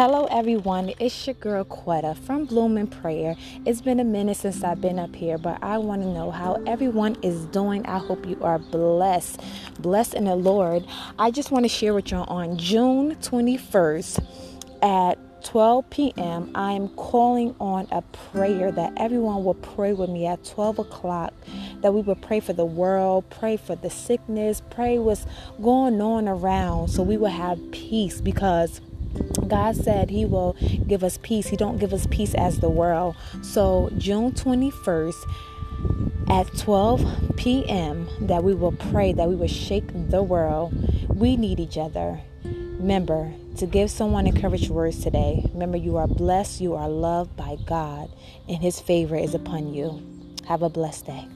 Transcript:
Hello, everyone. It's your girl Quetta from Bloom and Prayer. It's been a minute since I've been up here, but I want to know how everyone is doing. I hope you are blessed, blessed in the Lord. I just want to share with you on June 21st at 12 p.m. I am calling on a prayer that everyone will pray with me at 12 o'clock. That we will pray for the world, pray for the sickness, pray what's going on around, so we will have peace because God said he will give us peace. He don't give us peace as the world. So June 21st at 12 p.m. that we will pray that we will shake the world. We need each other. Remember to give someone encouraging words today. Remember you are blessed, you are loved by God, and his favor is upon you. Have a blessed day.